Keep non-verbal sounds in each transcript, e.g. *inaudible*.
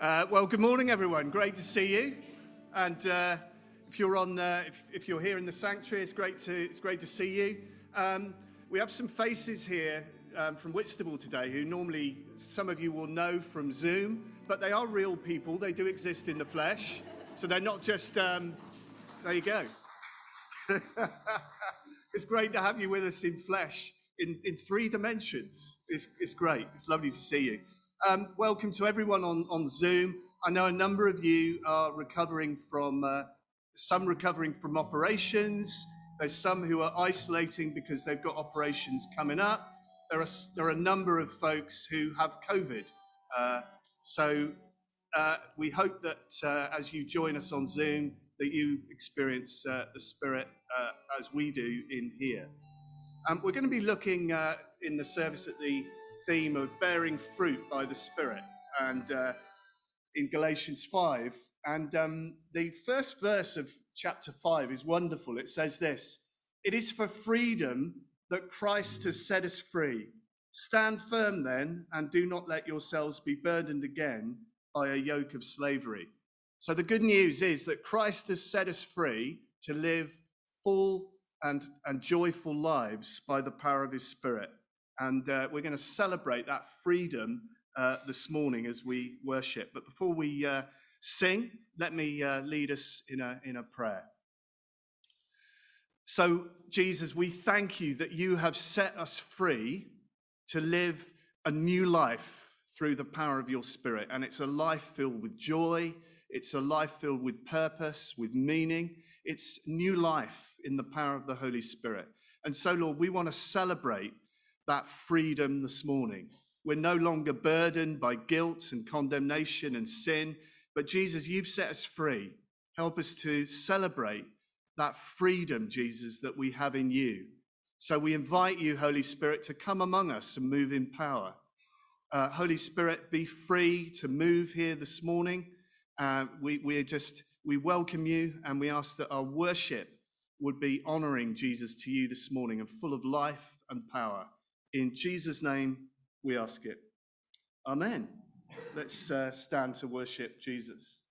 Uh, well, good morning, everyone. Great to see you. And uh, if you're on, uh, if, if, you're here in the sanctuary, it's great to it's great to see you. Um, we have some faces here um, from Whitstable today who normally some of you will know from Zoom, but they are real people. They do exist in the flesh, so they're not just. Um, there you go. *laughs* it's great to have you with us in flesh in, in three dimensions. It's, it's great. It's lovely to see you. Um, welcome to everyone on, on Zoom. I know a number of you are recovering from, uh, some recovering from operations. There's some who are isolating because they've got operations coming up. There are, there are a number of folks who have COVID. Uh, so uh, we hope that uh, as you join us on Zoom, that you experience uh, the Spirit uh, as we do in here. Um, we're going to be looking in the service at the theme of bearing fruit by the Spirit, and uh, in Galatians 5. And um, the first verse of chapter 5 is wonderful. It says this It is for freedom that Christ has set us free. Stand firm then, and do not let yourselves be burdened again by a yoke of slavery. So, the good news is that Christ has set us free to live full and, and joyful lives by the power of his Spirit. And uh, we're going to celebrate that freedom uh, this morning as we worship. But before we uh, sing, let me uh, lead us in a, in a prayer. So, Jesus, we thank you that you have set us free to live a new life through the power of your Spirit. And it's a life filled with joy, it's a life filled with purpose, with meaning. It's new life in the power of the Holy Spirit. And so, Lord, we want to celebrate that freedom this morning. We're no longer burdened by guilt and condemnation and sin, but Jesus, you've set us free. Help us to celebrate that freedom, Jesus, that we have in you. So we invite you, Holy Spirit, to come among us and move in power. Uh, Holy Spirit, be free to move here this morning. Uh, we, we just we welcome you and we ask that our worship would be honoring Jesus to you this morning and full of life and power. In Jesus' name, we ask it. Amen. Let's uh, stand to worship Jesus.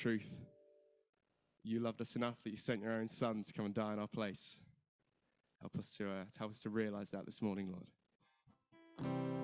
truth. You loved us enough that you sent your own son to come and die in our place. Help us to, uh, help us to realize that this morning, Lord.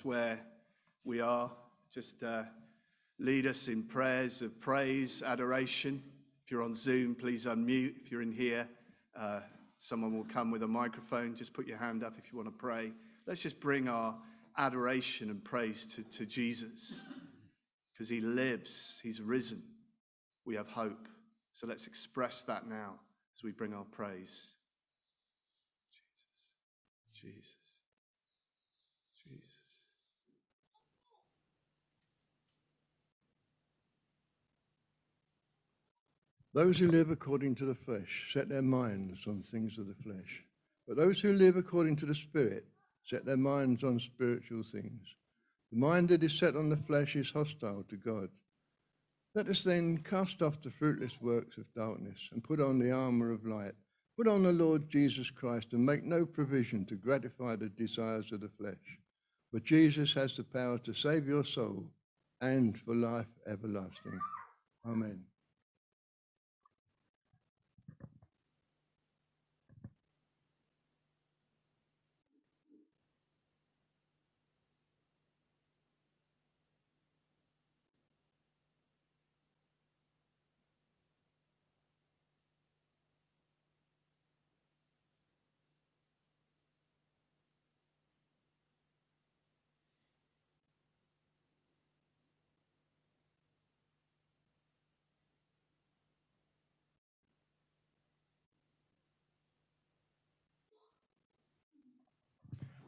Just where we are. Just uh, lead us in prayers of praise, adoration. If you're on Zoom, please unmute. If you're in here, uh, someone will come with a microphone. Just put your hand up if you want to pray. Let's just bring our adoration and praise to, to Jesus because he lives, he's risen. We have hope. So let's express that now as we bring our praise. Jesus. Jesus. Those who live according to the flesh set their minds on things of the flesh, but those who live according to the Spirit set their minds on spiritual things. The mind that is set on the flesh is hostile to God. Let us then cast off the fruitless works of darkness and put on the armour of light. Put on the Lord Jesus Christ and make no provision to gratify the desires of the flesh. For Jesus has the power to save your soul and for life everlasting. Amen.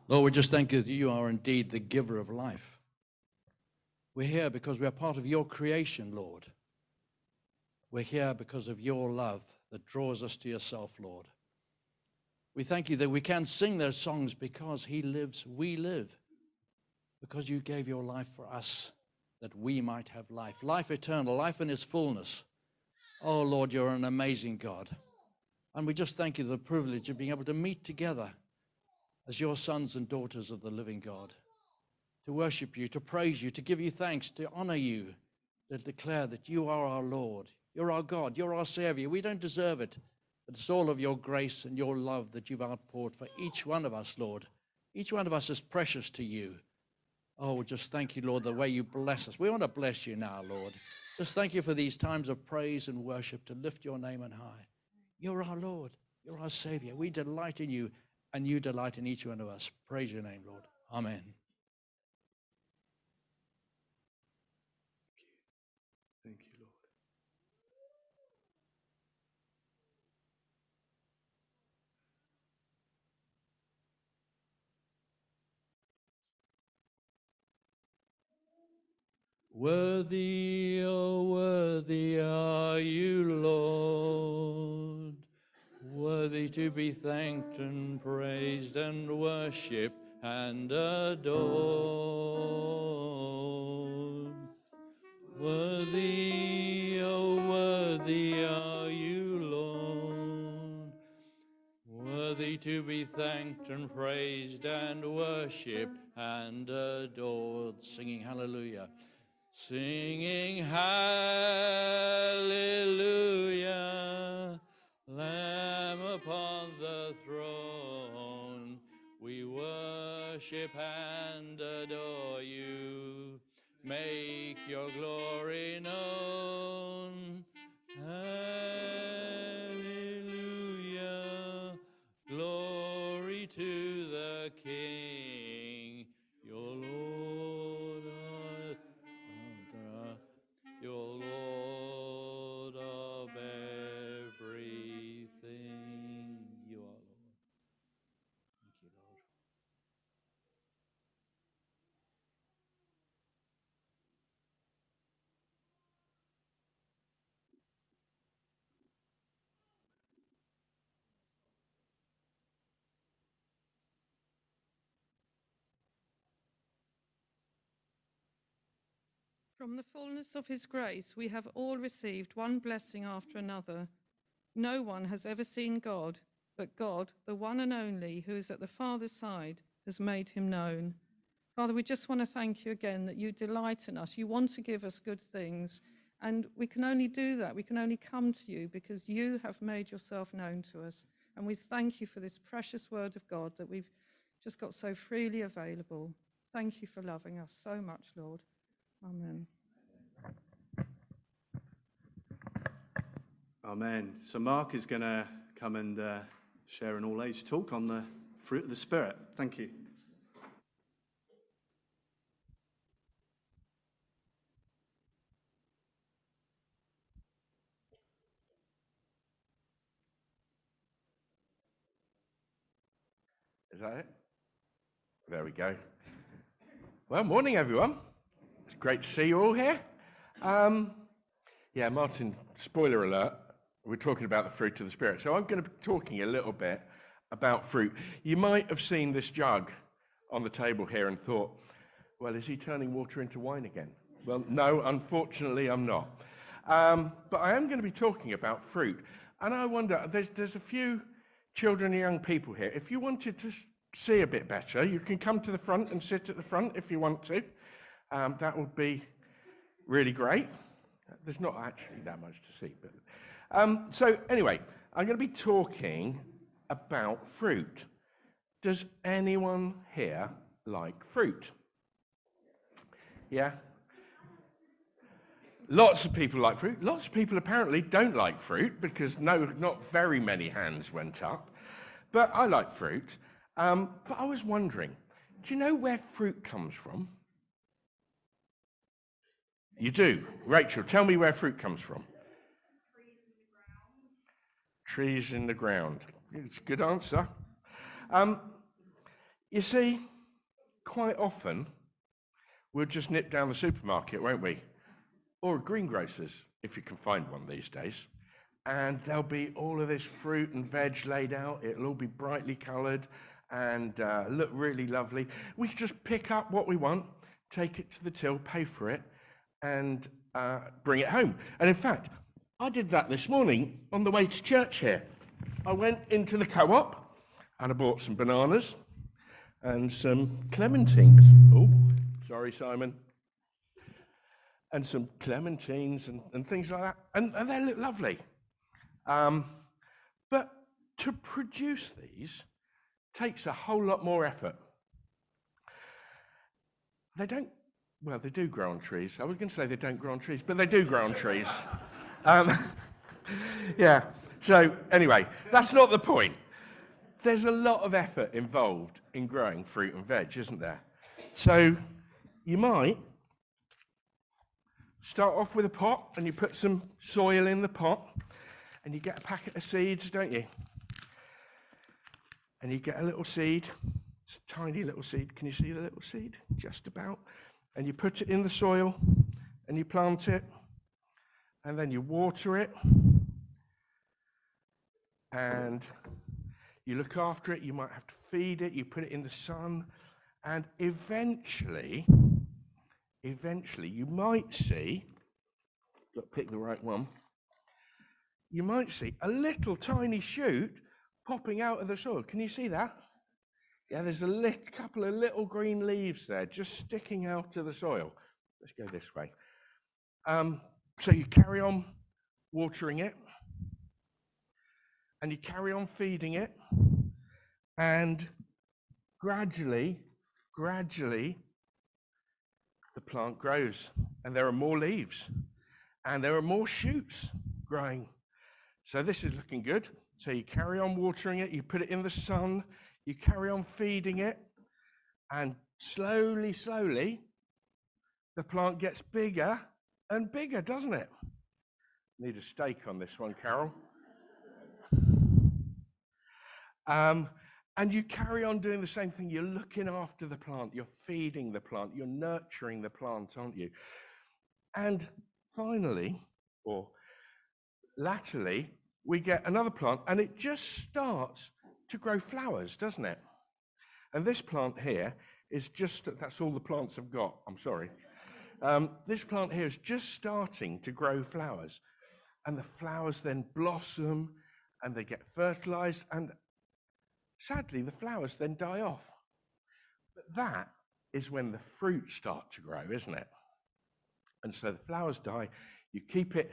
Lord, we just thank you that you are indeed the giver of life. We're here because we are part of your creation, Lord. We're here because of your love that draws us to yourself, Lord. We thank you that we can sing those songs because He lives, we live. Because you gave your life for us that we might have life, life eternal, life in its fullness. Oh, Lord, you're an amazing God. And we just thank you for the privilege of being able to meet together as your sons and daughters of the living God, to worship you, to praise you, to give you thanks, to honor you, to declare that you are our Lord, you're our God, you're our Savior. We don't deserve it, but it's all of your grace and your love that you've outpoured for each one of us, Lord. Each one of us is precious to you. Oh, just thank you, Lord, the way you bless us. We want to bless you now, Lord. Just thank you for these times of praise and worship to lift your name on high. You're our Lord. You're our Savior. We delight in you and you delight in each one of us. Praise your name, Lord. Amen. Thank you, Lord. Worthy, oh, worthy are you, Lord. Worthy to be thanked and praised and worshipped and adored. Worthy, oh, worthy are you, Lord. Worthy to be thanked and praised and worshipped and adored. Singing hallelujah. Singing hallelujah. Lamb upon the throne, we worship and adore you. Make your glory known. From the fullness of his grace, we have all received one blessing after another. No one has ever seen God, but God, the one and only, who is at the Father's side, has made him known. Father, we just want to thank you again that you delight in us. You want to give us good things. And we can only do that. We can only come to you because you have made yourself known to us. And we thank you for this precious word of God that we've just got so freely available. Thank you for loving us so much, Lord. Amen. Amen. So Mark is going to come and uh, share an all-age talk on the fruit of the Spirit. Thank you. Is that it? There we go. Well, morning, everyone. It's great to see you all here. Um, yeah, Martin, spoiler alert, we're talking about the fruit of the Spirit. So I'm going to be talking a little bit about fruit. You might have seen this jug on the table here and thought, well, is he turning water into wine again? Well, no, unfortunately, I'm not. Um, but I am going to be talking about fruit. And I wonder, there's, there's a few children and young people here, if you wanted to see a bit better, you can come to the front and sit at the front if you want to. Um, that would be really great. There's not actually that much to see, but um, so anyway, I'm going to be talking about fruit. Does anyone here like fruit? Yeah. Lots of people like fruit. Lots of people apparently don't like fruit because no, not very many hands went up. But I like fruit. Um, but I was wondering, do you know where fruit comes from? You do. Rachel, tell me where fruit comes from. Trees in the ground. It's a good answer. Um, you see, quite often we'll just nip down the supermarket, won't we? Or a greengrocer's, if you can find one these days. And there'll be all of this fruit and veg laid out. It'll all be brightly coloured and uh, look really lovely. We can just pick up what we want, take it to the till, pay for it, and uh, bring it home. And in fact, I did that this morning on the way to church here. I went into the co op and I bought some bananas and some clementines. Oh, sorry, Simon. And some clementines and, and things like that. And, and they look lovely. Um, but to produce these takes a whole lot more effort. They don't, well, they do grow on trees. I was going to say they don't grow on trees, but they do grow on trees. Um, *laughs* yeah, so anyway, that's not the point. There's a lot of effort involved in growing fruit and veg, isn't there? So you might start off with a pot and you put some soil in the pot and you get a packet of seeds, don't you? And you get a little seed, it's a tiny little seed. Can you see the little seed? Just about. And you put it in the soil and you plant it and then you water it and you look after it. You might have to feed it, you put it in the sun, and eventually, eventually, you might see, got to pick the right one, you might see a little tiny shoot popping out of the soil. Can you see that? Yeah, there's a lit, couple of little green leaves there just sticking out of the soil. Let's go this way. Um, so you carry on watering it, and you carry on feeding it, and gradually, gradually, the plant grows, and there are more leaves, and there are more shoots growing. So this is looking good. So you carry on watering it, you put it in the sun, you carry on feeding it, and slowly, slowly, the plant gets bigger and bigger, doesn't it? Need a stake on this one, Carol. Um, and you carry on doing the same thing. You're looking after the plant, you're feeding the plant, you're nurturing the plant, aren't you? And finally, or latterly, we get another plant and it just starts to grow flowers, doesn't it? And this plant here is just, that's all the plants have got. I'm sorry. Um, this plant here is just starting to grow flowers. And the flowers then blossom and they get fertilized. And sadly, the flowers then die off. But that is when the fruit start to grow, isn't it? And so the flowers die. You keep it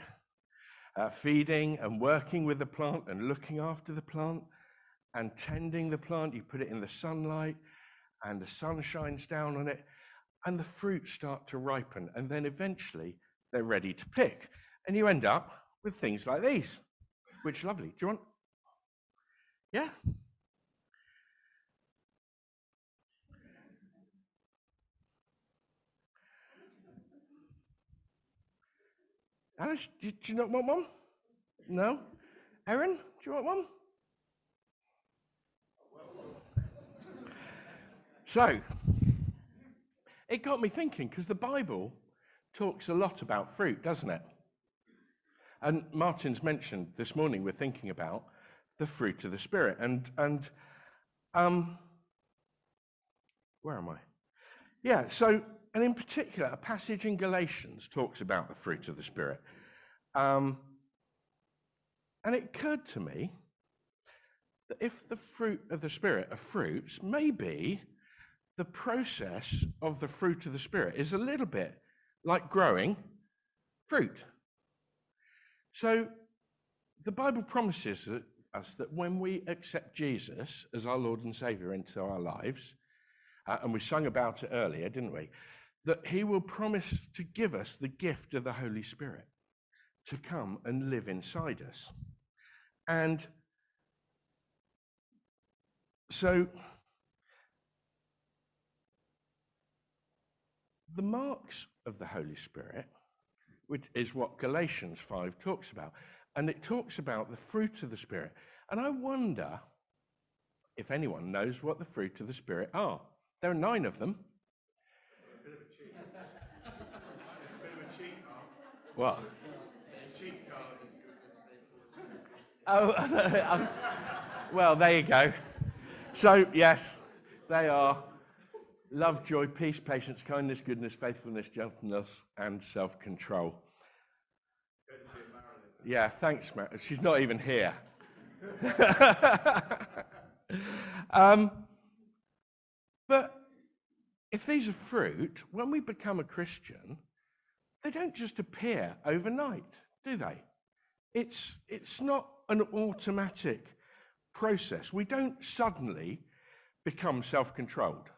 uh, feeding and working with the plant and looking after the plant and tending the plant. You put it in the sunlight and the sun shines down on it and the fruits start to ripen. And then eventually they're ready to pick. And you end up with things like these, which lovely. Do you want? Yeah? Alice, do you not want one? No? Erin, do you want one? So, it got me thinking because the Bible talks a lot about fruit, doesn't it? And Martin's mentioned this morning we're thinking about the fruit of the Spirit. And, and um, where am I? Yeah, so, and in particular, a passage in Galatians talks about the fruit of the Spirit. Um, and it occurred to me that if the fruit of the Spirit are fruits, maybe the process of the fruit of the Spirit is a little bit like growing fruit. So the Bible promises that, us that when we accept Jesus as our Lord and Savior into our lives, uh, and we sung about it earlier, didn't we? That He will promise to give us the gift of the Holy Spirit to come and live inside us. And so the marks of the Holy Spirit, which is what Galatians 5 talks about, and it talks about the fruit of the Spirit. And I wonder if anyone knows what the fruit of the Spirit are. There are nine of them. What? Oh, *laughs* um, well, there you go. So, yes, they are love, joy, peace, patience, kindness, goodness, faithfulness, gentleness, and self control. Yeah, thanks, Matt. She's not even here. *laughs* um, but if these are fruit, when we become a Christian, they don't just appear overnight, do they? It's, it's not an automatic process. We don't suddenly become self controlled.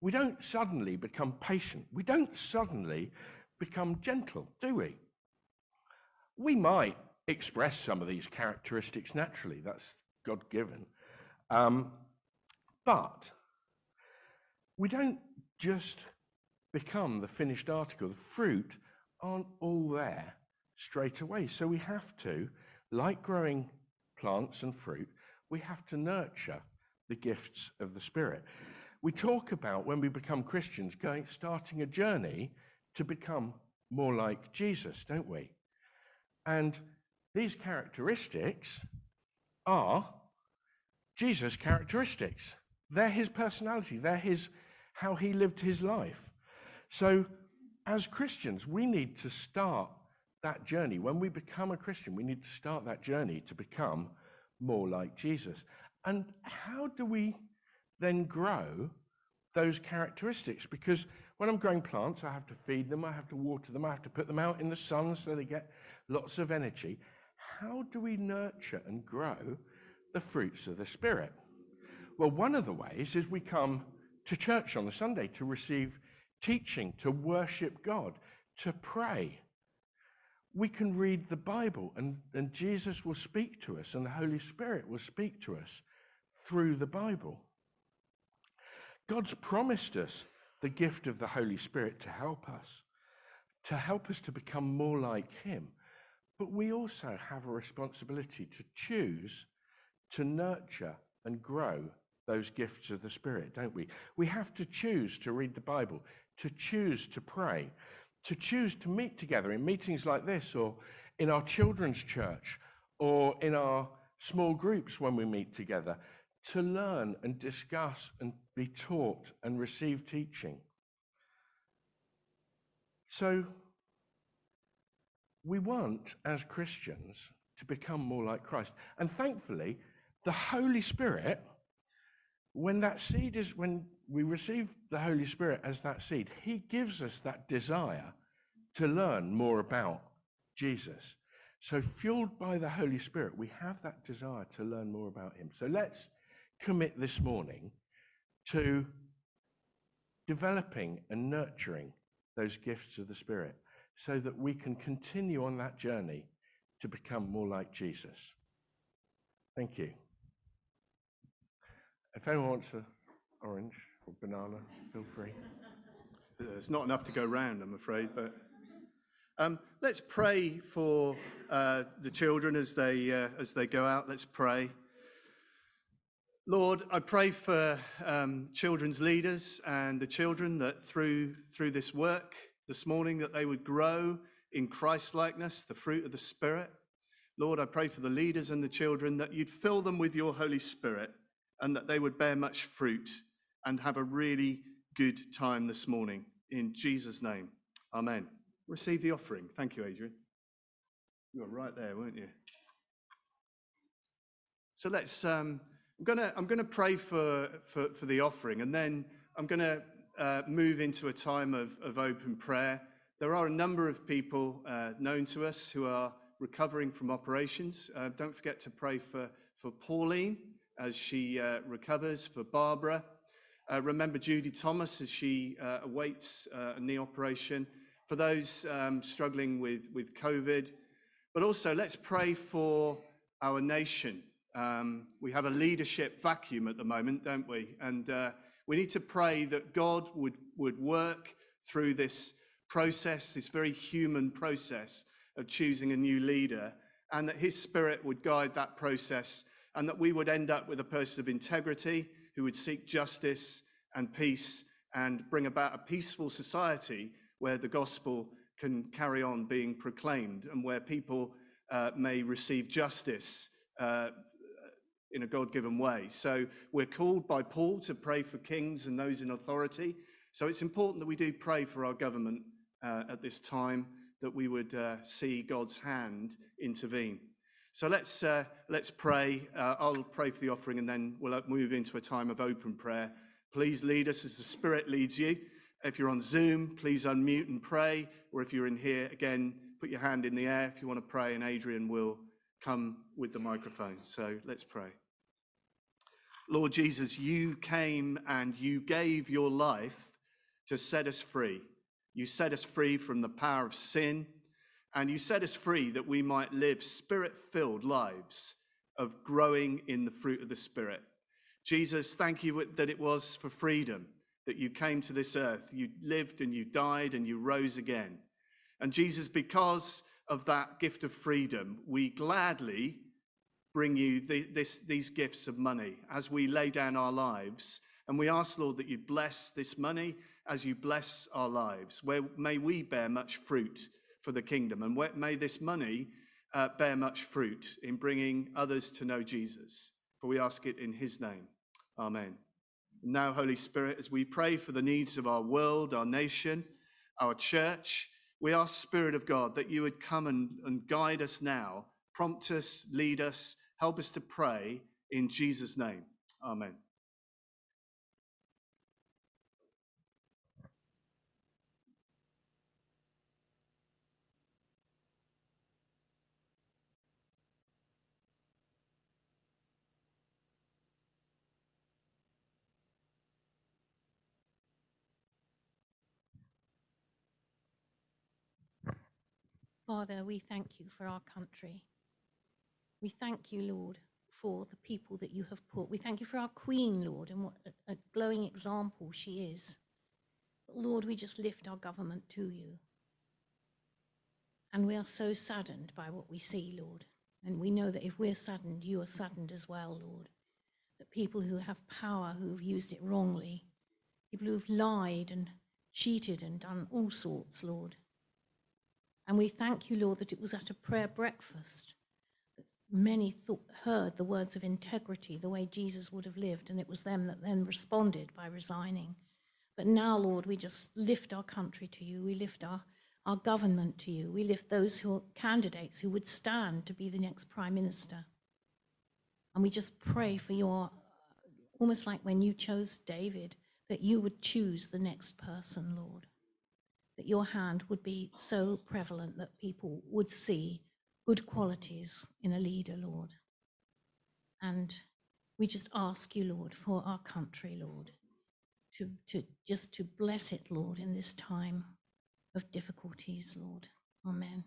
We don't suddenly become patient. We don't suddenly become gentle, do we? We might express some of these characteristics naturally, that's God given. Um, but we don't just become the finished article. The fruit aren't all there straight away. So we have to, like growing plants and fruit, we have to nurture the gifts of the Spirit. We talk about when we become Christians going starting a journey to become more like Jesus, don't we? And these characteristics are Jesus' characteristics. They're his personality, they're his how he lived his life. So as Christians, we need to start that journey. When we become a Christian, we need to start that journey to become more like Jesus. And how do we then grow those characteristics? Because when I'm growing plants, I have to feed them, I have to water them, I have to put them out in the sun so they get lots of energy. How do we nurture and grow the fruits of the Spirit? Well, one of the ways is we come to church on the Sunday to receive teaching, to worship God, to pray. We can read the Bible and, and Jesus will speak to us and the Holy Spirit will speak to us through the Bible. God's promised us the gift of the Holy Spirit to help us, to help us to become more like Him. But we also have a responsibility to choose to nurture and grow those gifts of the Spirit, don't we? We have to choose to read the Bible, to choose to pray, to choose to meet together in meetings like this, or in our children's church, or in our small groups when we meet together, to learn and discuss and be taught and receive teaching. So, we want, as Christians, to become more like Christ. And thankfully, the Holy Spirit, when that seed is, when we receive the Holy Spirit as that seed, He gives us that desire to learn more about Jesus. So, fueled by the Holy Spirit, we have that desire to learn more about Him. So, let's commit this morning to developing and nurturing those gifts of the Spirit so that we can continue on that journey to become more like Jesus. Thank you. If anyone wants an orange or banana, feel free. It's not enough to go round, I'm afraid, but um, let's pray for uh, the children as they, uh, as they go out. Let's pray. Lord, I pray for um, children's leaders and the children that through, through this work this morning that they would grow in Christ likeness, the fruit of the Spirit. Lord, I pray for the leaders and the children that you'd fill them with your Holy Spirit and that they would bear much fruit and have a really good time this morning. In Jesus' name, amen. Receive the offering. Thank you, Adrian. You were right there, weren't you? So let's, um, I'm gonna I'm gonna pray for for, for the offering, and then I'm gonna uh, move into a time of, of open prayer. There are a number of people uh, known to us who are recovering from operations. Uh, don't forget to pray for for Pauline as she uh, recovers, for Barbara. Uh, remember Judy Thomas as she uh, awaits a knee operation. For those um, struggling with, with COVID, but also let's pray for our nation. Um, we have a leadership vacuum at the moment, don't we? And uh, we need to pray that God would, would work through this process, this very human process of choosing a new leader, and that his spirit would guide that process, and that we would end up with a person of integrity who would seek justice and peace and bring about a peaceful society where the gospel can carry on being proclaimed and where people uh, may receive justice uh, in a God given way. So we're called by Paul to pray for kings and those in authority. So it's important that we do pray for our government uh, at this time, that we would uh, see God's hand intervene. So let's, uh, let's pray. Uh, I'll pray for the offering and then we'll move into a time of open prayer. Please lead us as the Spirit leads you. If you're on Zoom, please unmute and pray. Or if you're in here, again, put your hand in the air if you want to pray, and Adrian will come with the microphone. So let's pray. Lord Jesus, you came and you gave your life to set us free. You set us free from the power of sin, and you set us free that we might live spirit filled lives of growing in the fruit of the Spirit. Jesus, thank you that it was for freedom that you came to this earth. You lived and you died and you rose again. And Jesus, because of that gift of freedom, we gladly bring you the, this, these gifts of money as we lay down our lives. And we ask, Lord, that you bless this money as you bless our lives, where may we bear much fruit for the kingdom. And where, may this money uh, bear much fruit in bringing others to know Jesus. For we ask it in his name. Amen. Now, Holy Spirit, as we pray for the needs of our world, our nation, our church, we ask, Spirit of God, that you would come and, and guide us now, prompt us, lead us, help us to pray in Jesus' name. Amen. Father, we thank you for our country. We thank you, Lord, for the people that you have put. We thank you for our Queen, Lord, and what a, glowing example she is. But Lord, we just lift our government to you. And we are so saddened by what we see, Lord. And we know that if we're saddened, you are saddened as well, Lord. That people who have power, who have used it wrongly, people who've lied and cheated and done all sorts, Lord, and we thank you, Lord, that it was at a prayer breakfast many thought, heard the words of integrity, the way Jesus would have lived, and it was them that then responded by resigning. But now, Lord, we just lift our country to you. We lift our, our government to you. We lift those who are candidates who would stand to be the next prime minister. And we just pray for your, almost like when you chose David, that you would choose the next person, Lord that your hand would be so prevalent that people would see good qualities in a leader, Lord. And we just ask you, Lord, for our country, Lord, to, to just to bless it, Lord, in this time of difficulties, Lord. Amen.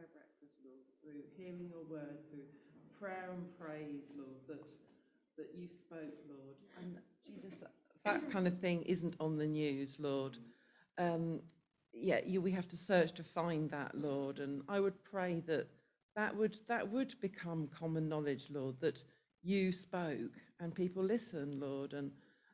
Prayer breakfast, Lord, through hearing your word, through prayer and praise, Lord, that that you spoke, Lord. And Jesus, that, kind of thing isn't on the news, Lord. Um, yeah, you, we have to search to find that, Lord. And I would pray that that would that would become common knowledge, Lord, that you spoke and people listened, Lord, and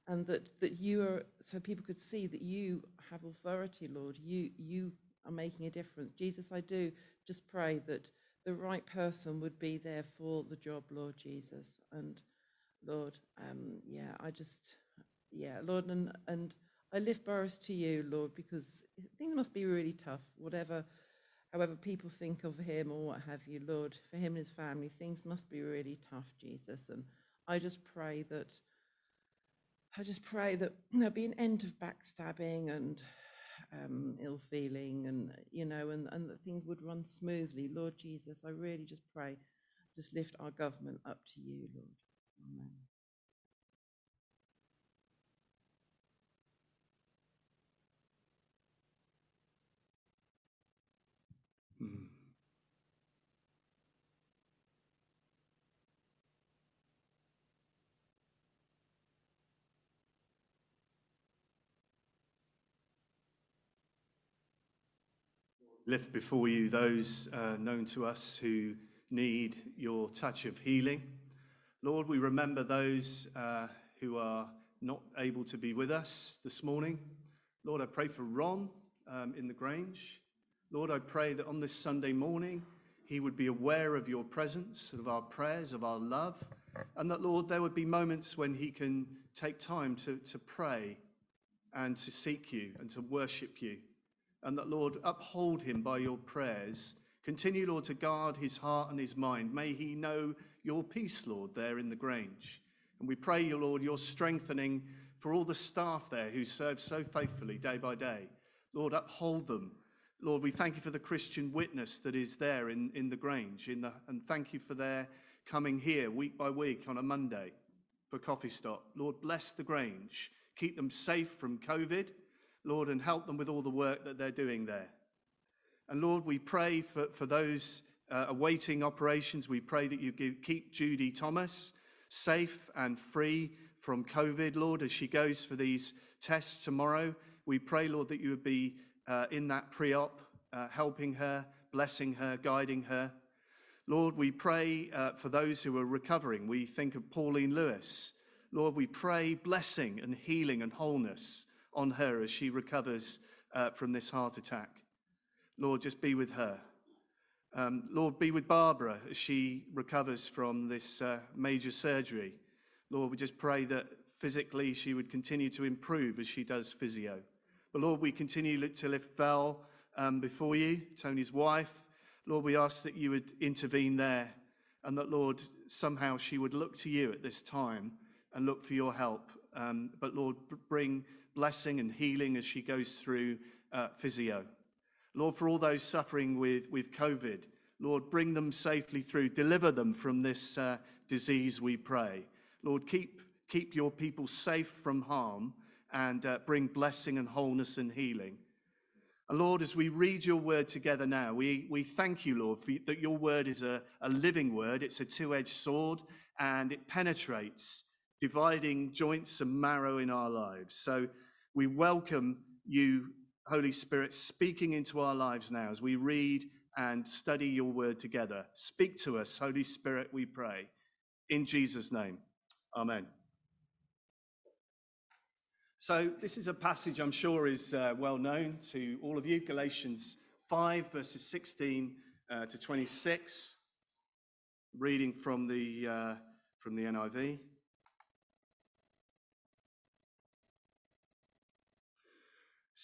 and that that you are so people could see that you have authority, Lord. You you are making a difference. Jesus, I do just pray that the right person would be there for the job, Lord Jesus. And Lord, um, yeah, I just yeah, Lord, and and I lift Boris to you, Lord, because things must be really tough, whatever however people think of him or what have you, Lord, for him and his family, things must be really tough, Jesus. And I just pray that I just pray that there'll be an end of backstabbing and um, ill feeling and you know and, and that things would run smoothly. Lord Jesus, I really just pray, just lift our government up to you, Lord. Amen. Lift before you those uh, known to us who need your touch of healing. Lord, we remember those uh, who are not able to be with us this morning. Lord, I pray for Ron um, in the Grange. Lord, I pray that on this Sunday morning, he would be aware of your presence, of our prayers, of our love, and that, Lord, there would be moments when he can take time to, to pray and to seek you and to worship you. And that, Lord, uphold him by your prayers. Continue, Lord, to guard his heart and his mind. May he know your peace, Lord, there in the Grange. And we pray you, Lord, your strengthening for all the staff there who serve so faithfully day by day. Lord, uphold them Lord, we thank you for the Christian witness that is there in, in the Grange, in the, and thank you for their coming here week by week on a Monday for Coffee Stop. Lord, bless the Grange. Keep them safe from COVID, Lord, and help them with all the work that they're doing there. And Lord, we pray for, for those uh, awaiting operations. We pray that you give, keep Judy Thomas safe and free from COVID, Lord, as she goes for these tests tomorrow. We pray, Lord, that you would be uh, in that pre op, uh, helping her, blessing her, guiding her. Lord, we pray uh, for those who are recovering. We think of Pauline Lewis. Lord, we pray blessing and healing and wholeness on her as she recovers uh, from this heart attack. Lord, just be with her. Um, Lord, be with Barbara as she recovers from this uh, major surgery. Lord, we just pray that physically she would continue to improve as she does physio. But Lord, we continue to lift Val um, before you, Tony's wife. Lord, we ask that you would intervene there and that, Lord, somehow she would look to you at this time and look for your help. Um, but Lord, bring blessing and healing as she goes through uh, physio. Lord, for all those suffering with, with COVID, Lord, bring them safely through. Deliver them from this uh, disease, we pray. Lord, keep, keep your people safe from harm and uh, bring blessing and wholeness and healing. And Lord, as we read your word together now, we, we thank you, Lord, for, that your word is a, a living word. It's a two edged sword and it penetrates, dividing joints and marrow in our lives. So we welcome you, Holy Spirit, speaking into our lives now as we read and study your word together. Speak to us, Holy Spirit, we pray. In Jesus' name, amen. So, this is a passage I'm sure is uh, well known to all of you Galatians 5, verses 16 uh, to 26, reading from the, uh, from the NIV.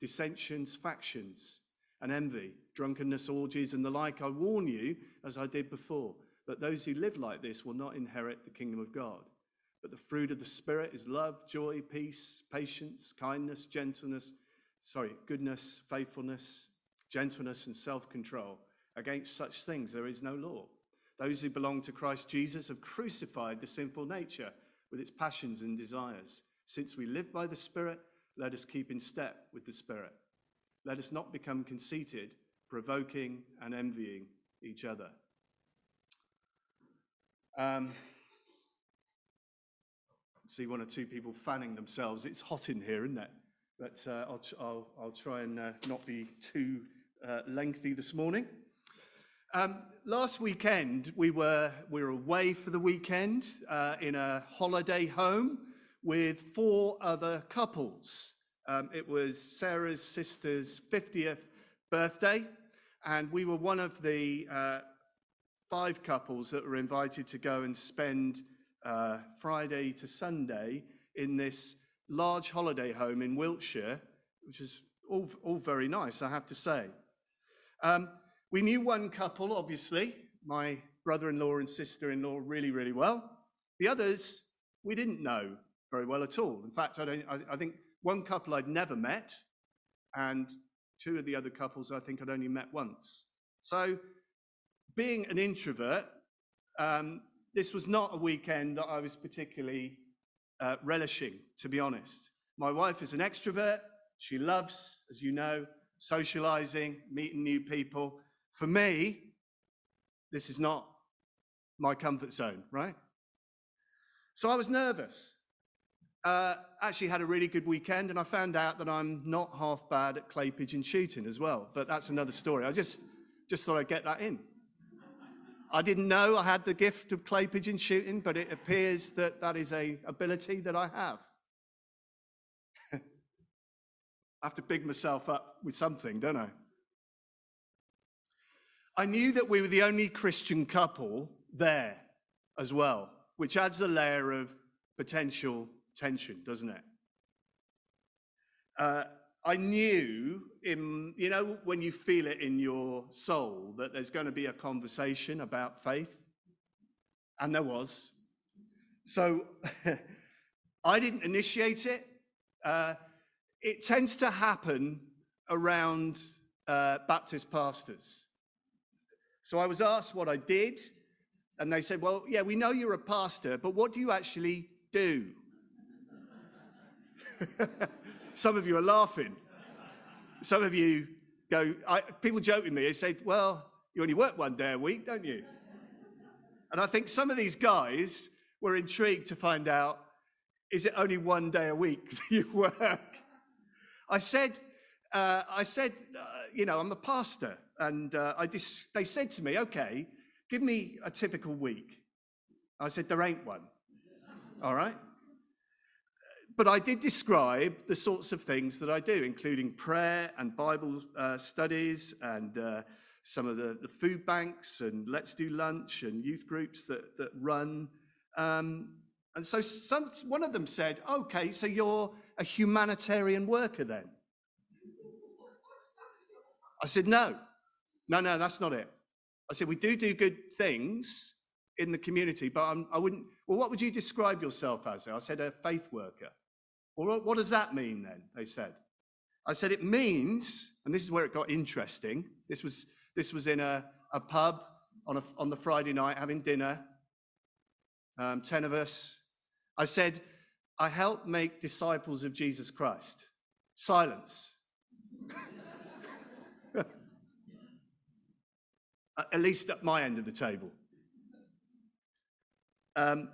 dissensions, factions, and envy, drunkenness, orgies, and the like. I warn you, as I did before, that those who live like this will not inherit the kingdom of God. But the fruit of the Spirit is love, joy, peace, patience, kindness, gentleness, sorry, goodness, faithfulness, gentleness, and self control. Against such things there is no law. Those who belong to Christ Jesus have crucified the sinful nature with its passions and desires. Since we live by the Spirit, let us keep in step with the Spirit. Let us not become conceited, provoking and envying each other. Um, see one or two people fanning themselves. It's hot in here, isn't it? But uh, I'll, I'll, I'll try and uh, not be too uh, lengthy this morning. Um, last weekend, we were, we were away for the weekend uh, in a holiday home with four other couples. Um, it was Sarah's sister's 50th birthday, and we were one of the uh, five couples that were invited to go and spend uh, Friday to Sunday in this large holiday home in Wiltshire, which is all, all very nice, I have to say. Um, we knew one couple, obviously, my brother in law and sister in law, really, really well. The others, we didn't know very well at all. In fact, I, don't, I, I think one couple I'd never met, and two of the other couples I think I'd only met once. So, being an introvert, um, this was not a weekend that I was particularly uh, relishing, to be honest. My wife is an extrovert. She loves, as you know, socializing, meeting new people. For me, this is not my comfort zone, right? So I was nervous. Uh, actually had a really good weekend, and I found out that I'm not half bad at clay pigeon shooting as well. But that's another story. I just just thought I'd get that in. I didn't know I had the gift of clay pigeon shooting, but it appears that that is a ability that I have. *laughs* I have to big myself up with something, don't I? I knew that we were the only Christian couple there as well, which adds a layer of potential tension, doesn't it? Uh, I knew, in, you know, when you feel it in your soul that there's going to be a conversation about faith, and there was. So *laughs* I didn't initiate it. Uh, it tends to happen around uh, Baptist pastors. So I was asked what I did, and they said, Well, yeah, we know you're a pastor, but what do you actually do? *laughs* Some of you are laughing. Some of you go, I, people joke with me, they say, Well, you only work one day a week, don't you? And I think some of these guys were intrigued to find out is it only one day a week *laughs* that you work? I said, uh, I said, uh, you know, I'm a pastor. And uh, I dis- they said to me, okay, give me a typical week. I said, there ain't one. All right? But I did describe the sorts of things that I do, including prayer and Bible uh, studies and uh, some of the, the, food banks and Let's Do Lunch and youth groups that, that run. Um, and so some, one of them said, okay, so you're a humanitarian worker then? I said, no. No, no, that's not it. I said, we do do good things in the community, but I'm, I would not well, what would you describe yourself as? I said, a faith worker. Well, what does that mean then? They said. I said, it means, and this is where it got interesting. This was, this was in a, a pub on, a, on the Friday night having dinner, um, 10 of us. I said, I help make disciples of Jesus Christ. Silence. *laughs* at least at my end of the table. Um,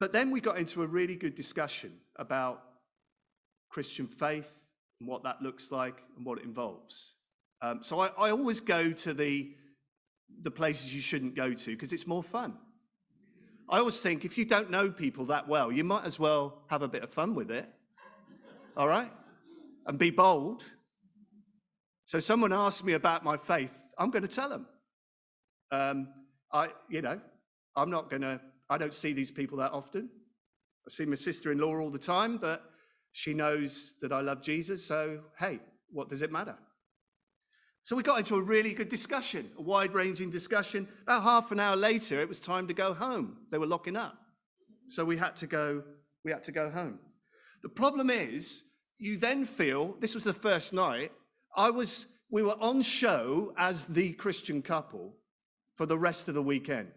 but then we got into a really good discussion about Christian faith and what that looks like and what it involves. Um, so I, I, always go to the, the places you shouldn't go to because it's more fun. I always think if you don't know people that well, you might as well have a bit of fun with it. All right? And be bold. So someone asked me about my faith I'm going to tell them. Um, I, you know, I'm not going to, I don't see these people that often. I see my sister in law all the time, but she knows that I love Jesus. So, hey, what does it matter? So we got into a really good discussion, a wide ranging discussion. About half an hour later, it was time to go home. They were locking up. So we had to go, we had to go home. The problem is, you then feel, this was the first night, I was we were on show as the Christian couple for the rest of the weekend.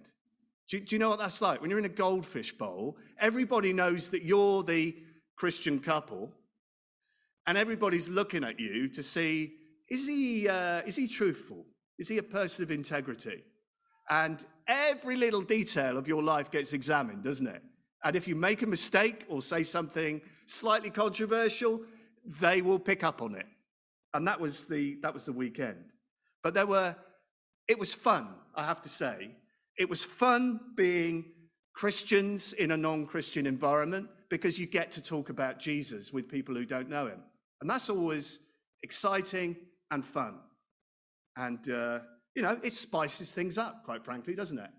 Do, do you know what that's like? When you're in a goldfish bowl, everybody knows that you're the Christian couple, and everybody's looking at you to see is he, uh, is he truthful? Is he a person of integrity? And every little detail of your life gets examined, doesn't it? And if you make a mistake or say something slightly controversial, they will pick up on it. And that was the, that was the weekend. But there were, it was fun, I have to say. It was fun being Christians in a non Christian environment because you get to talk about Jesus with people who don't know him. And that's always exciting and fun. And, uh, you know, it spices things up, quite frankly, doesn't it?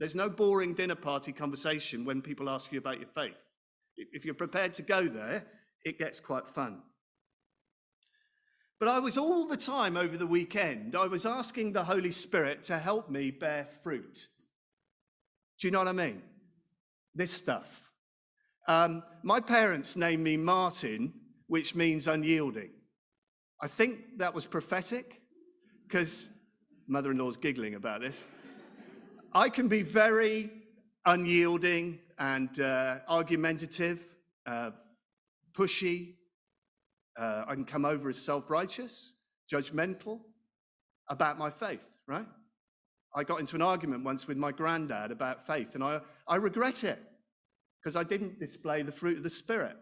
There's no boring dinner party conversation when people ask you about your faith. If you're prepared to go there, it gets quite fun. But I was all the time over the weekend, I was asking the Holy Spirit to help me bear fruit. Do you know what I mean? This stuff. Um, my parents named me Martin, which means unyielding. I think that was prophetic because mother in law's giggling about this. I can be very unyielding and uh, argumentative, uh, pushy. Uh, I can come over as self righteous, judgmental about my faith, right? I got into an argument once with my granddad about faith, and I, I regret it because I didn't display the fruit of the Spirit.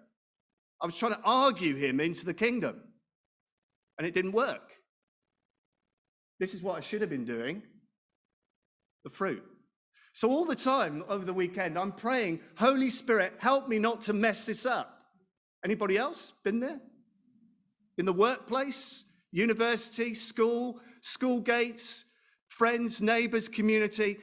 I was trying to argue him into the kingdom and it didn't work. This is what I should have been doing the fruit. So, all the time over the weekend, I'm praying, Holy Spirit, help me not to mess this up. Anybody else been there? In the workplace, university, school, school gates, friends, neighbors, community.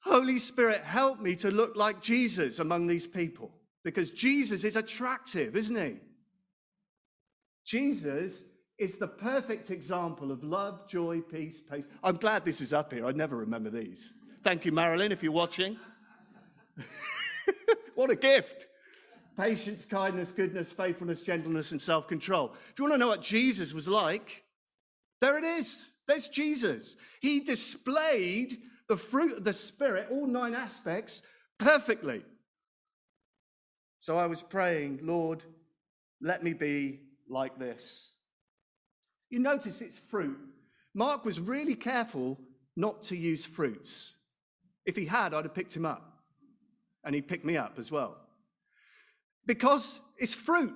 Holy Spirit, help me to look like Jesus among these people because Jesus is attractive, isn't he? Jesus is the perfect example of love, joy, peace, patience. I'm glad this is up here. I never remember these. Thank you, Marilyn, if you're watching. *laughs* what a gift. Patience, kindness, goodness, faithfulness, gentleness, and self control. If you want to know what Jesus was like, there it is. There's Jesus. He displayed the fruit of the Spirit, all nine aspects, perfectly. So I was praying, Lord, let me be like this. You notice it's fruit. Mark was really careful not to use fruits. If he had, I'd have picked him up. And he picked me up as well. Because it's fruit,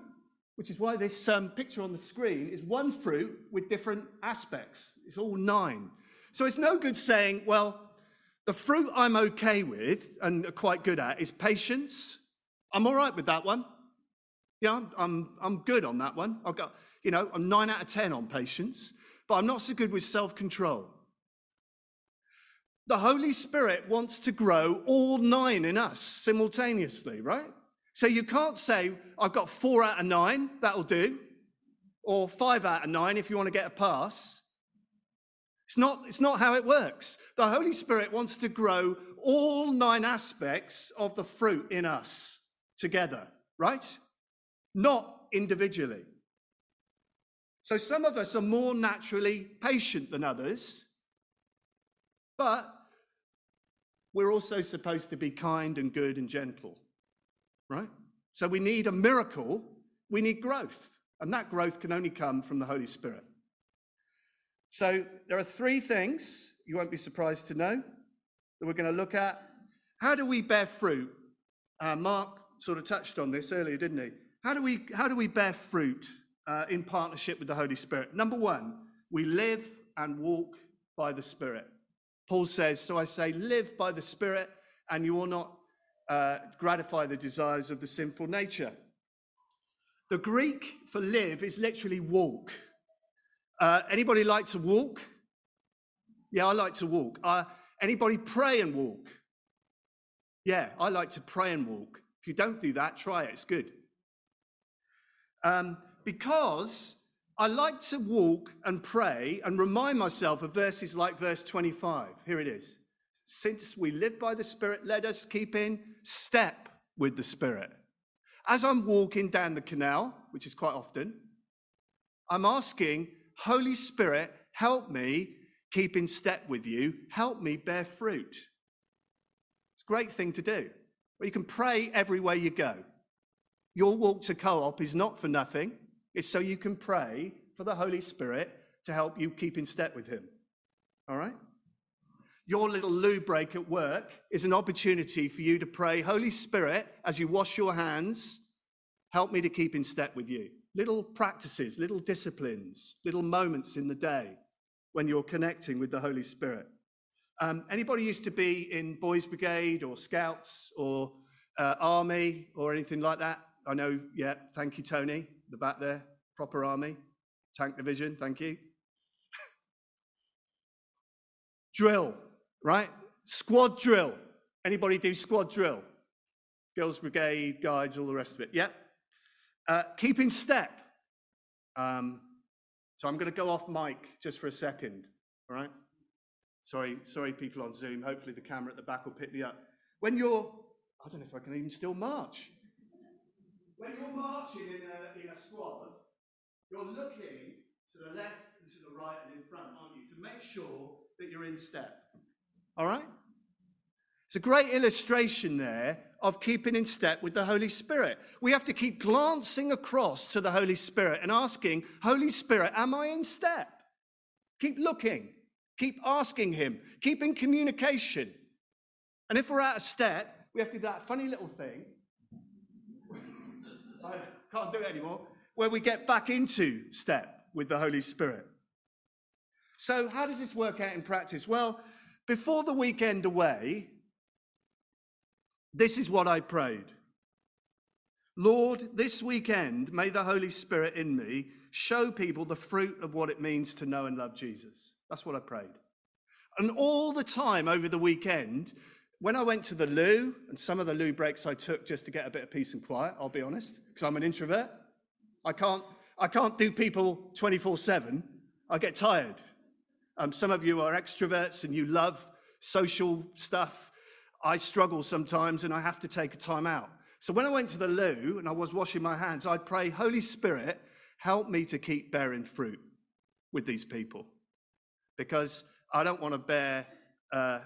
which is why this um, picture on the screen is one fruit with different aspects. It's all nine. So it's no good saying, well, the fruit I'm okay with and quite good at is patience. I'm all right with that one. Yeah, I'm, I'm, I'm good on that one. I've got, you know, I'm nine out of 10 on patience, but I'm not so good with self control. The Holy Spirit wants to grow all nine in us simultaneously, right? So you can't say, I've got four out of nine, that'll do, or five out of nine if you want to get a pass. It's not, it's not how it works. The Holy Spirit wants to grow all nine aspects of the fruit in us together, right? Not individually. So some of us are more naturally patient than others, but we're also supposed to be kind and good and gentle, right? So we need a miracle, we need growth, and that growth can only come from the Holy Spirit. So there are three things you won't be surprised to know that we're going to look at. How do we bear fruit? Uh, Mark sort of touched on this earlier, didn't he? How do we, how do we bear fruit uh, in partnership with the Holy Spirit? Number one, we live and walk by the Spirit. Paul says, So I say, live by the Spirit, and you will not uh, gratify the desires of the sinful nature. The Greek for live is literally walk. Uh, anybody like to walk? Yeah, I like to walk. Uh, anybody pray and walk? Yeah, I like to pray and walk. If you don't do that, try it. It's good. Um, because I like to walk and pray and remind myself of verses like verse 25. Here it is. Since we live by the Spirit, let us keep in step with the Spirit. As I'm walking down the canal, which is quite often, I'm asking, Holy Spirit, help me keep in step with you, help me bear fruit. It's a great thing to do. Well, you can pray everywhere you go. Your walk to co op is not for nothing, it's so you can pray for the Holy Spirit to help you keep in step with Him. All right? Your little loo break at work is an opportunity for you to pray, Holy Spirit, as you wash your hands, help me to keep in step with you. Little practices, little disciplines, little moments in the day when you're connecting with the Holy Spirit. Um, anybody used to be in Boys Brigade or Scouts or uh, Army or anything like that? I know, yeah, thank you, Tony, the back there, proper Army, Tank Division, thank you. *laughs* drill, right? Squad drill. Anybody do squad drill? Girls Brigade, guides, all the rest of it. Yeah. Uh, keep in step. Um, so I'm going to go off mic just for a second. All right. Sorry, sorry, people on Zoom. Hopefully the camera at the back will pick me up. When you're, I don't know if I can even still march. When you're marching in a, in a squad, you're looking to the left and to the right and in front, aren't you, to make sure that you're in step. All right? It's a great illustration there of keeping in step with the Holy Spirit. We have to keep glancing across to the Holy Spirit and asking, Holy Spirit, am I in step? Keep looking, keep asking Him, keep in communication. And if we're out of step, we have to do that funny little thing. *laughs* I can't do it anymore, where we get back into step with the Holy Spirit. So, how does this work out in practice? Well, before the weekend away, this is what I prayed. Lord, this weekend, may the Holy Spirit in me show people the fruit of what it means to know and love Jesus. That's what I prayed. And all the time over the weekend, when I went to the loo, and some of the loo breaks I took just to get a bit of peace and quiet, I'll be honest, because I'm an introvert. I can't, I can't do people 24 7. I get tired. Um, some of you are extroverts and you love social stuff. I struggle sometimes and I have to take a time out. So when I went to the loo and I was washing my hands, I'd pray, Holy Spirit, help me to keep bearing fruit with these people. Because I don't want to bear uh,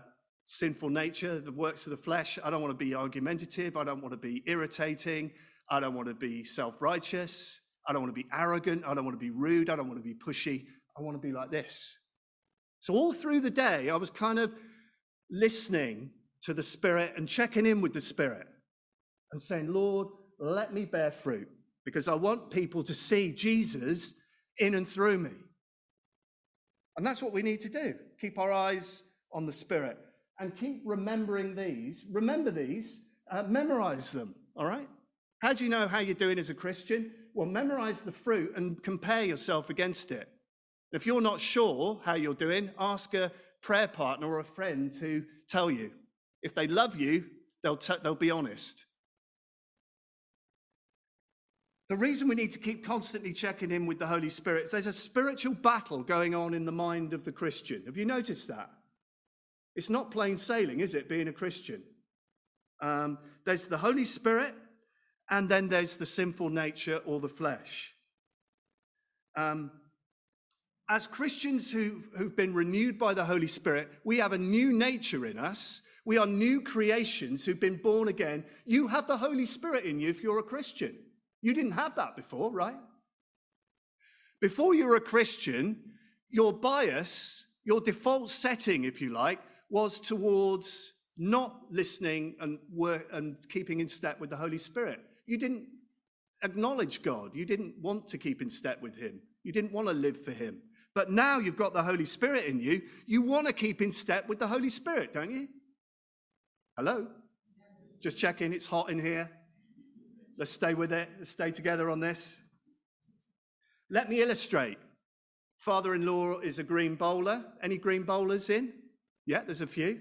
sinful nature, the works of the flesh. I don't want to be argumentative. I don't want to be irritating. I don't want to be self righteous. I don't want to be arrogant. I don't want to be rude. I don't want to be pushy. I want to be like this. So, all through the day, I was kind of listening to the Spirit and checking in with the Spirit and saying, Lord, let me bear fruit because I want people to see Jesus in and through me. And that's what we need to do keep our eyes on the Spirit and keep remembering these. Remember these, uh, memorize them, all right? How do you know how you're doing as a Christian? Well, memorize the fruit and compare yourself against it. If you're not sure how you're doing, ask a prayer partner or a friend to tell you. If they love you, they'll, t- they'll be honest. The reason we need to keep constantly checking in with the Holy Spirit is there's a spiritual battle going on in the mind of the Christian. Have you noticed that? It's not plain sailing, is it, being a Christian? Um, there's the Holy Spirit, and then there's the sinful nature or the flesh. Um, as Christians who've, who've been renewed by the Holy Spirit, we have a new nature in us. We are new creations who've been born again. You have the Holy Spirit in you if you're a Christian. You didn't have that before, right? Before you were a Christian, your bias, your default setting, if you like, was towards not listening and, work, and keeping in step with the Holy Spirit. You didn't acknowledge God. You didn't want to keep in step with Him. You didn't want to live for Him. But now you've got the Holy Spirit in you, you want to keep in step with the Holy Spirit, don't you? Hello? Just checking, it's hot in here. Let's stay with it. Let's stay together on this. Let me illustrate. Father in law is a green bowler. Any green bowlers in? Yeah, there's a few.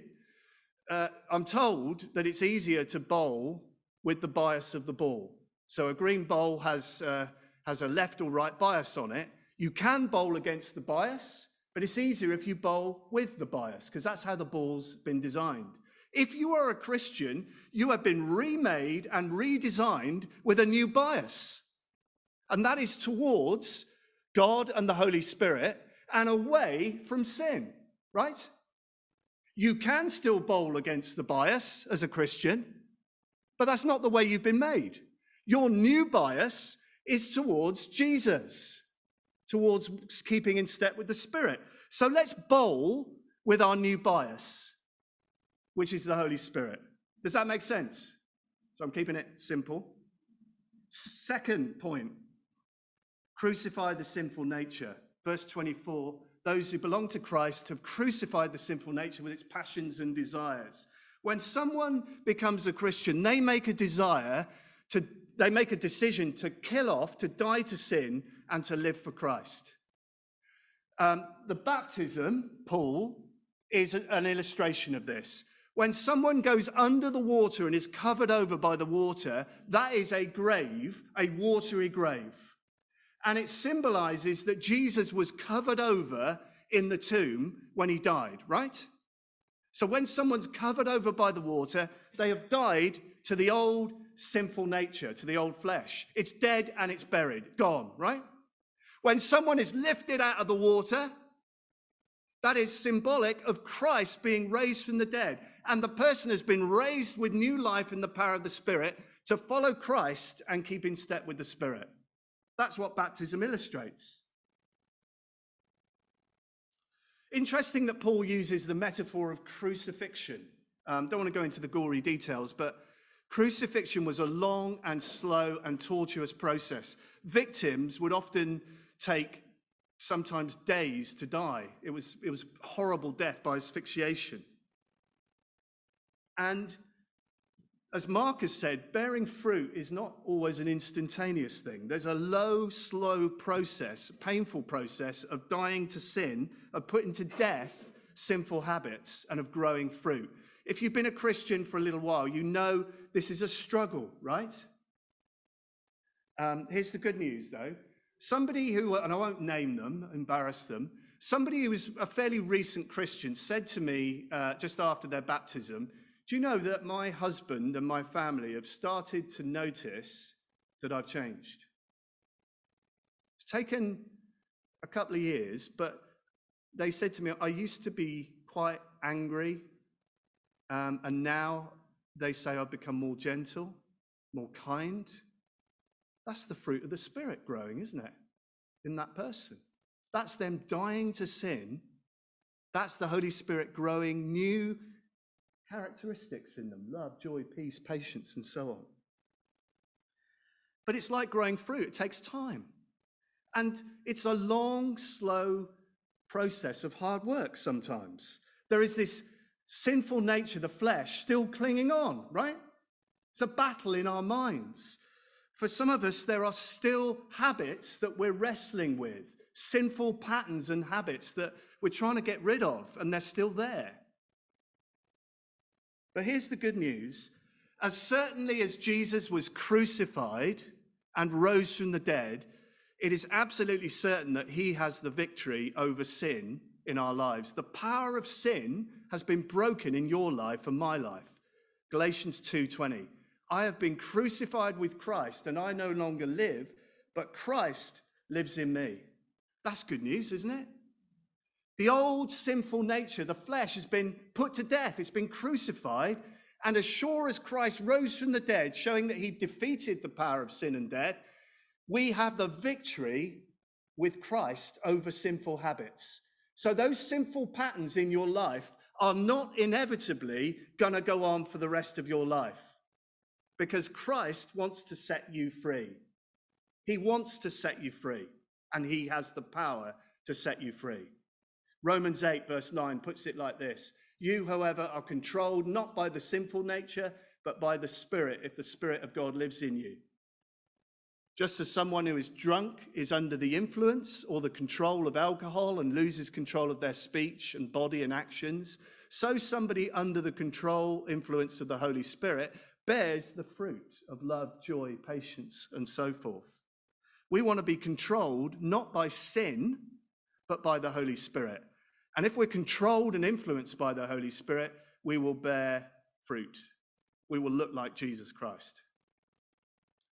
Uh, I'm told that it's easier to bowl with the bias of the ball. So a green bowl has, uh, has a left or right bias on it. You can bowl against the bias, but it's easier if you bowl with the bias because that's how the ball's been designed. If you are a Christian, you have been remade and redesigned with a new bias. And that is towards God and the Holy Spirit and away from sin, right? You can still bowl against the bias as a Christian, but that's not the way you've been made. Your new bias is towards Jesus, towards keeping in step with the Spirit. So let's bowl with our new bias, which is the Holy Spirit. Does that make sense? So I'm keeping it simple. Second point crucify the sinful nature. Verse 24 those who belong to Christ have crucified the sinful nature with its passions and desires. When someone becomes a Christian, they make a desire to, they make a decision to kill off, to die to sin, and to live for Christ. Um, the baptism, Paul, is an illustration of this. When someone goes under the water and is covered over by the water, that is a grave, a watery grave. And it symbolizes that Jesus was covered over in the tomb when he died, right? So when someone's covered over by the water, they have died to the old sinful nature, to the old flesh. It's dead and it's buried, gone, right? When someone is lifted out of the water, that is symbolic of Christ being raised from the dead. And the person has been raised with new life in the power of the Spirit to follow Christ and keep in step with the Spirit. That's what baptism illustrates. Interesting that Paul uses the metaphor of crucifixion. Um, don't want to go into the gory details, but crucifixion was a long and slow and tortuous process. Victims would often take sometimes days to die. It was, it was horrible death by asphyxiation. And as Marcus said, bearing fruit is not always an instantaneous thing. There's a low, slow process, painful process of dying to sin, of putting to death sinful habits, and of growing fruit. If you've been a Christian for a little while, you know this is a struggle, right? Um, here's the good news, though. Somebody who, and I won't name them, embarrass them, somebody who was a fairly recent Christian said to me uh, just after their baptism, do you know that my husband and my family have started to notice that I've changed? It's taken a couple of years, but they said to me, I used to be quite angry, um, and now they say I've become more gentle, more kind. That's the fruit of the Spirit growing, isn't it? In that person. That's them dying to sin. That's the Holy Spirit growing new characteristics in them love, joy, peace, patience, and so on. But it's like growing fruit, it takes time. And it's a long, slow process of hard work sometimes. There is this sinful nature, the flesh, still clinging on, right? It's a battle in our minds. For some of us, there are still habits that we're wrestling with, sinful patterns and habits that we're trying to get rid of, and they're still there. But here's the good news as certainly as Jesus was crucified and rose from the dead, it is absolutely certain that he has the victory over sin in our lives. The power of sin has been broken in your life and my life. Galatians 2:20. I have been crucified with Christ and I no longer live, but Christ lives in me. That's good news, isn't it? The old sinful nature, the flesh, has been put to death, it's been crucified. And as sure as Christ rose from the dead, showing that he defeated the power of sin and death, we have the victory with Christ over sinful habits. So those sinful patterns in your life are not inevitably going to go on for the rest of your life because Christ wants to set you free. He wants to set you free, and he has the power to set you free. Romans 8, verse 9, puts it like this You, however, are controlled not by the sinful nature, but by the Spirit, if the Spirit of God lives in you. Just as someone who is drunk is under the influence or the control of alcohol and loses control of their speech and body and actions, so somebody under the control, influence of the Holy Spirit bears the fruit of love, joy, patience, and so forth. We want to be controlled not by sin, but by the Holy Spirit. And if we're controlled and influenced by the Holy Spirit, we will bear fruit. We will look like Jesus Christ.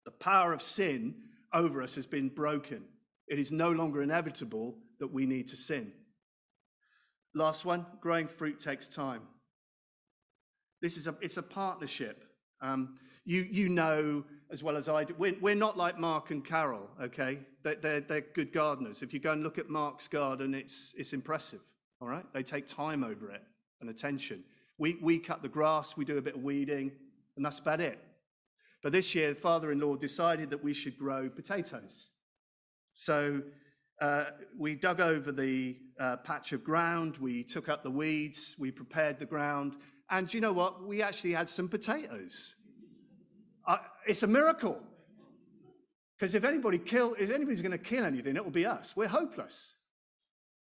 The power of sin over us has been broken. It is no longer inevitable that we need to sin. Last one growing fruit takes time. This is a, it's a partnership. Um, you, you know as well as I do, we're, we're not like Mark and Carol, okay? They're, they're, they're good gardeners. If you go and look at Mark's garden, it's, it's impressive, all right? They take time over it and attention. We, we cut the grass, we do a bit of weeding, and that's about it. But this year, father in law decided that we should grow potatoes. So uh, we dug over the uh, patch of ground, we took up the weeds, we prepared the ground, and you know what? We actually had some potatoes. Uh, it's a miracle. Because if anybody kill, if anybody's going to kill anything, it will be us. We're hopeless.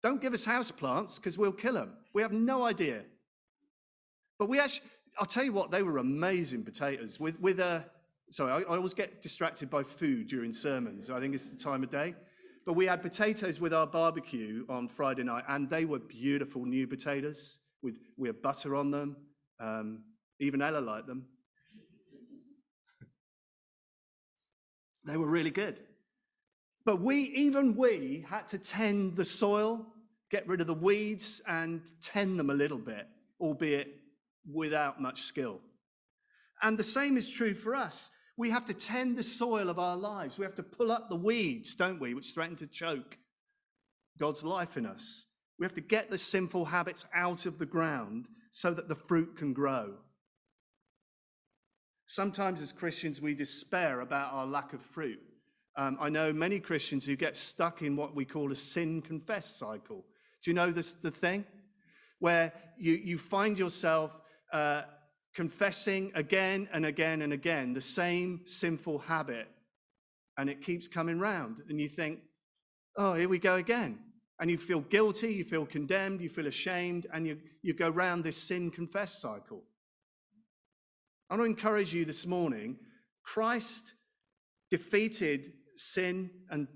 Don't give us house plants because we'll kill them. We have no idea. But we actually, I'll tell you what, they were amazing potatoes with with a. Sorry, I, I always get distracted by food during sermons. I think it's the time of day. But we had potatoes with our barbecue on Friday night, and they were beautiful new potatoes with we had butter on them. Um, even Ella liked them. They were really good. But we, even we, had to tend the soil, get rid of the weeds, and tend them a little bit, albeit without much skill. And the same is true for us. We have to tend the soil of our lives. We have to pull up the weeds, don't we, which threaten to choke God's life in us. We have to get the sinful habits out of the ground so that the fruit can grow. Sometimes, as Christians, we despair about our lack of fruit. Um, I know many Christians who get stuck in what we call a sin confess cycle. Do you know this the thing? Where you, you find yourself uh, confessing again and again and again the same sinful habit, and it keeps coming round, and you think, oh, here we go again. And you feel guilty, you feel condemned, you feel ashamed, and you, you go round this sin confess cycle. I want to encourage you this morning Christ defeated sin and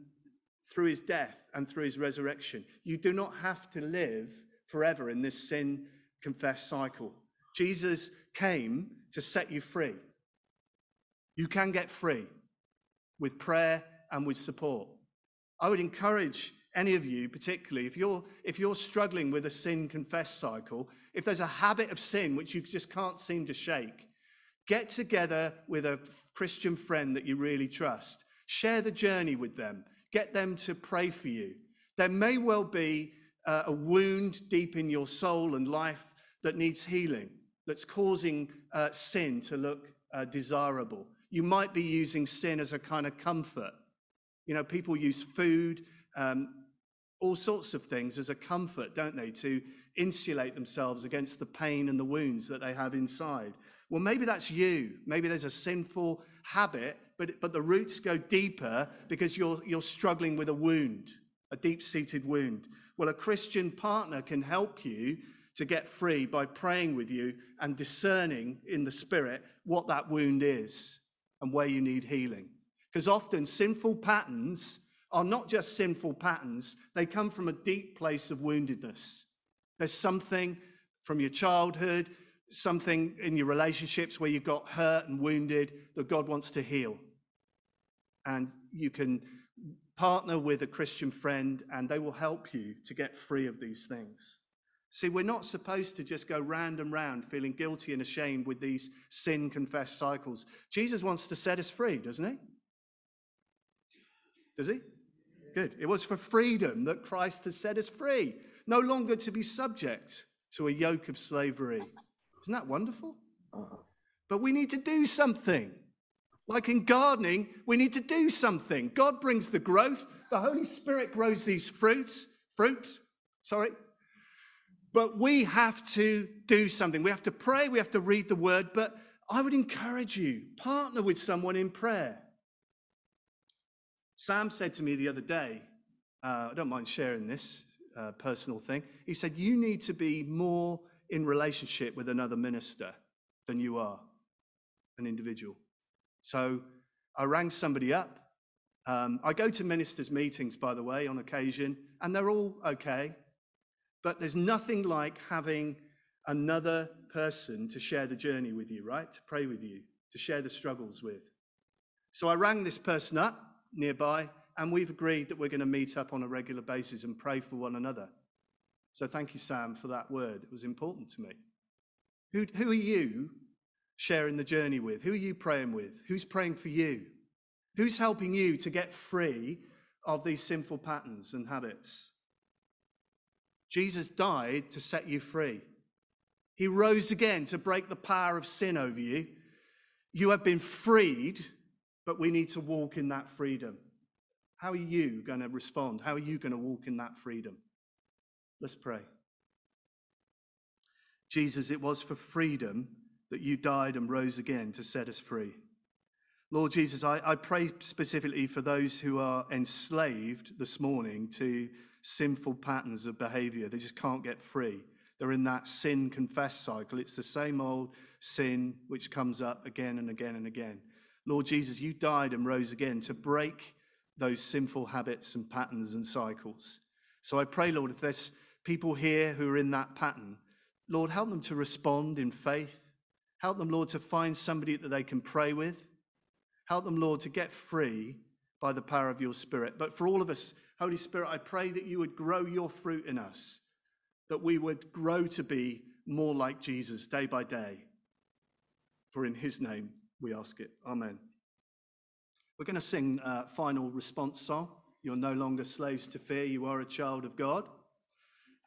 through his death and through his resurrection. You do not have to live forever in this sin confess cycle. Jesus came to set you free. You can get free with prayer and with support. I would encourage any of you, particularly if you're if you're struggling with a sin confess cycle, if there's a habit of sin which you just can't seem to shake, Get together with a Christian friend that you really trust. Share the journey with them. Get them to pray for you. There may well be uh, a wound deep in your soul and life that needs healing, that's causing uh, sin to look uh, desirable. You might be using sin as a kind of comfort. You know, people use food, um, all sorts of things as a comfort, don't they, to insulate themselves against the pain and the wounds that they have inside. Well, maybe that's you. Maybe there's a sinful habit, but, but the roots go deeper because you're, you're struggling with a wound, a deep seated wound. Well, a Christian partner can help you to get free by praying with you and discerning in the spirit what that wound is and where you need healing. Because often sinful patterns are not just sinful patterns, they come from a deep place of woundedness. There's something from your childhood, something in your relationships where you got hurt and wounded that God wants to heal. And you can partner with a Christian friend and they will help you to get free of these things. See, we're not supposed to just go round and round feeling guilty and ashamed with these sin confessed cycles. Jesus wants to set us free, doesn't he? Does he? Good. It was for freedom that Christ has set us free, no longer to be subject to a yoke of slavery. Isn't that wonderful? Uh-huh. But we need to do something. Like in gardening, we need to do something. God brings the growth, the Holy Spirit grows these fruits, fruit, sorry. But we have to do something. We have to pray, we have to read the word, but I would encourage you, partner with someone in prayer. Sam said to me the other day, uh, I don't mind sharing this uh, personal thing. He said, You need to be more in relationship with another minister than you are an individual. So I rang somebody up. Um, I go to ministers' meetings, by the way, on occasion, and they're all okay. But there's nothing like having another person to share the journey with you, right? To pray with you, to share the struggles with. So I rang this person up nearby, and we've agreed that we're going to meet up on a regular basis and pray for one another. So thank you, Sam, for that word. It was important to me. Who, who are you sharing the journey with? Who are you praying with? Who's praying for you? Who's helping you to get free of these sinful patterns and habits? Jesus died to set you free. He rose again to break the power of sin over you. You have been freed, but we need to walk in that freedom. How are you going to respond? How are you going to walk in that freedom? Let's pray. Jesus, it was for freedom that you died and rose again to set us free. Lord Jesus, I, I pray specifically for those who are enslaved this morning to sinful patterns of behavior. They just can't get free. They're in that sin confess cycle. It's the same old sin which comes up again and again and again. Lord Jesus, you died and rose again to break those sinful habits and patterns and cycles. So I pray, Lord, if there's people here who are in that pattern, Lord, help them to respond in faith. Help them, Lord, to find somebody that they can pray with. Help them, Lord, to get free by the power of your Spirit. But for all of us, Holy Spirit, I pray that you would grow your fruit in us, that we would grow to be more like Jesus day by day. For in his name we ask it. Amen. We're going to sing a final response song. You're no longer slaves to fear, you are a child of God.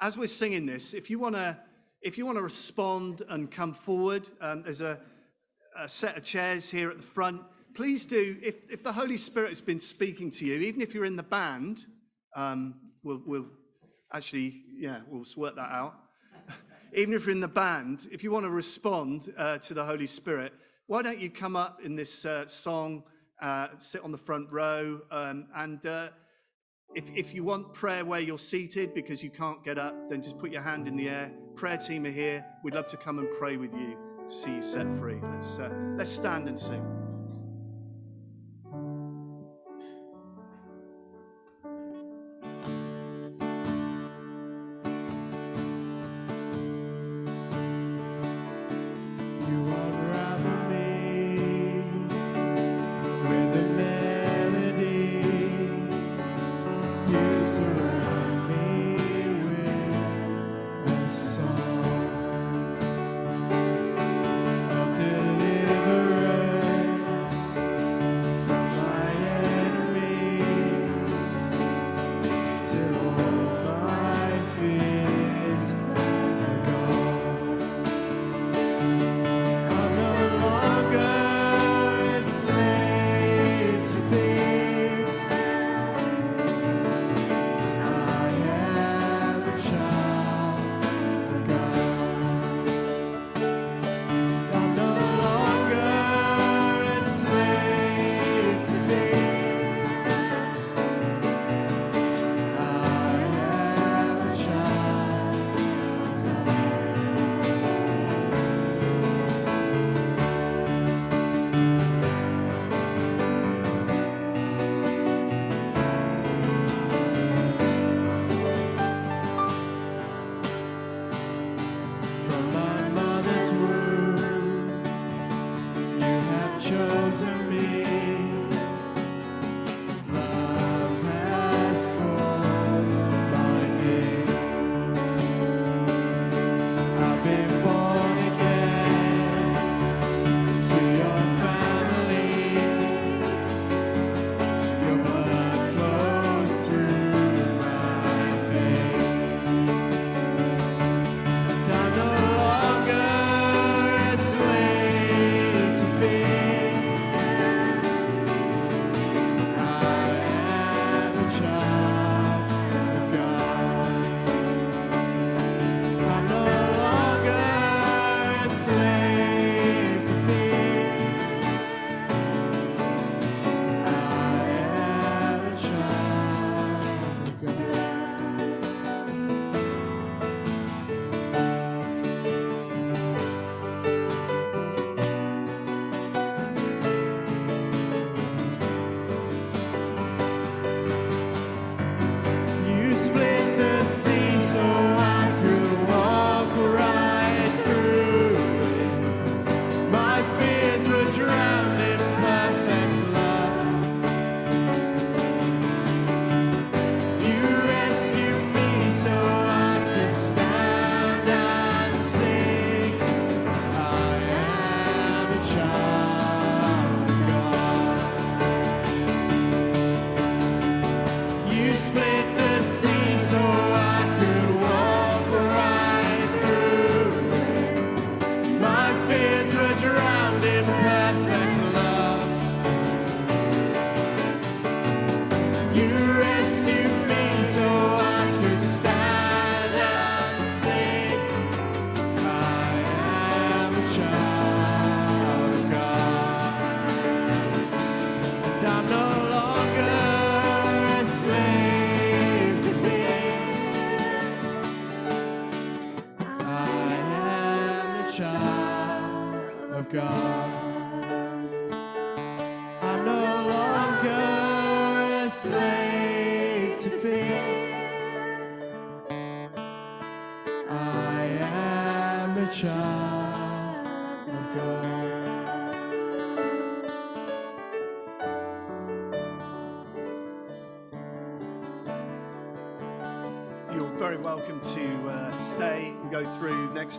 As we're singing this, if you want to if you want to respond and come forward, um, there's a, a set of chairs here at the front please do, if, if the Holy Spirit has been speaking to you, even if you're in the band, um, we'll, we'll actually, yeah, we'll work that out. *laughs* even if you're in the band, if you want to respond uh, to the Holy Spirit, why don't you come up in this uh, song, uh, sit on the front row, um, and uh, if, if you want prayer where you're seated because you can't get up, then just put your hand in the air. Prayer team are here. We'd love to come and pray with you to see you set free. Let's, uh, let's stand and sing.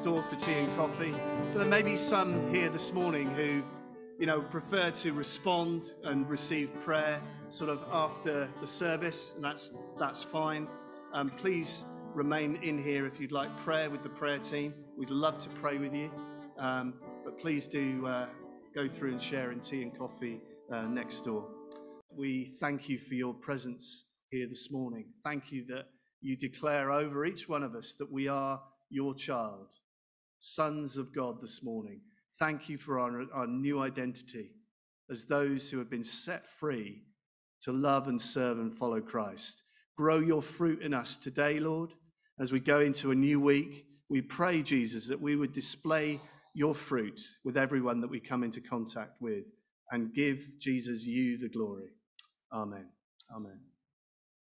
Door for tea and coffee. But there may be some here this morning who, you know, prefer to respond and receive prayer sort of after the service, and that's that's fine. Um, please remain in here if you'd like prayer with the prayer team. We'd love to pray with you. Um, but please do uh, go through and share in tea and coffee uh, next door. We thank you for your presence here this morning. Thank you that you declare over each one of us that we are your child, sons of God this morning. Thank you for our, our new identity as those who have been set free to love and serve and follow Christ. Grow your fruit in us today, Lord. As we go into a new week, we pray, Jesus, that we would display your fruit with everyone that we come into contact with and give Jesus you the glory. Amen. Amen.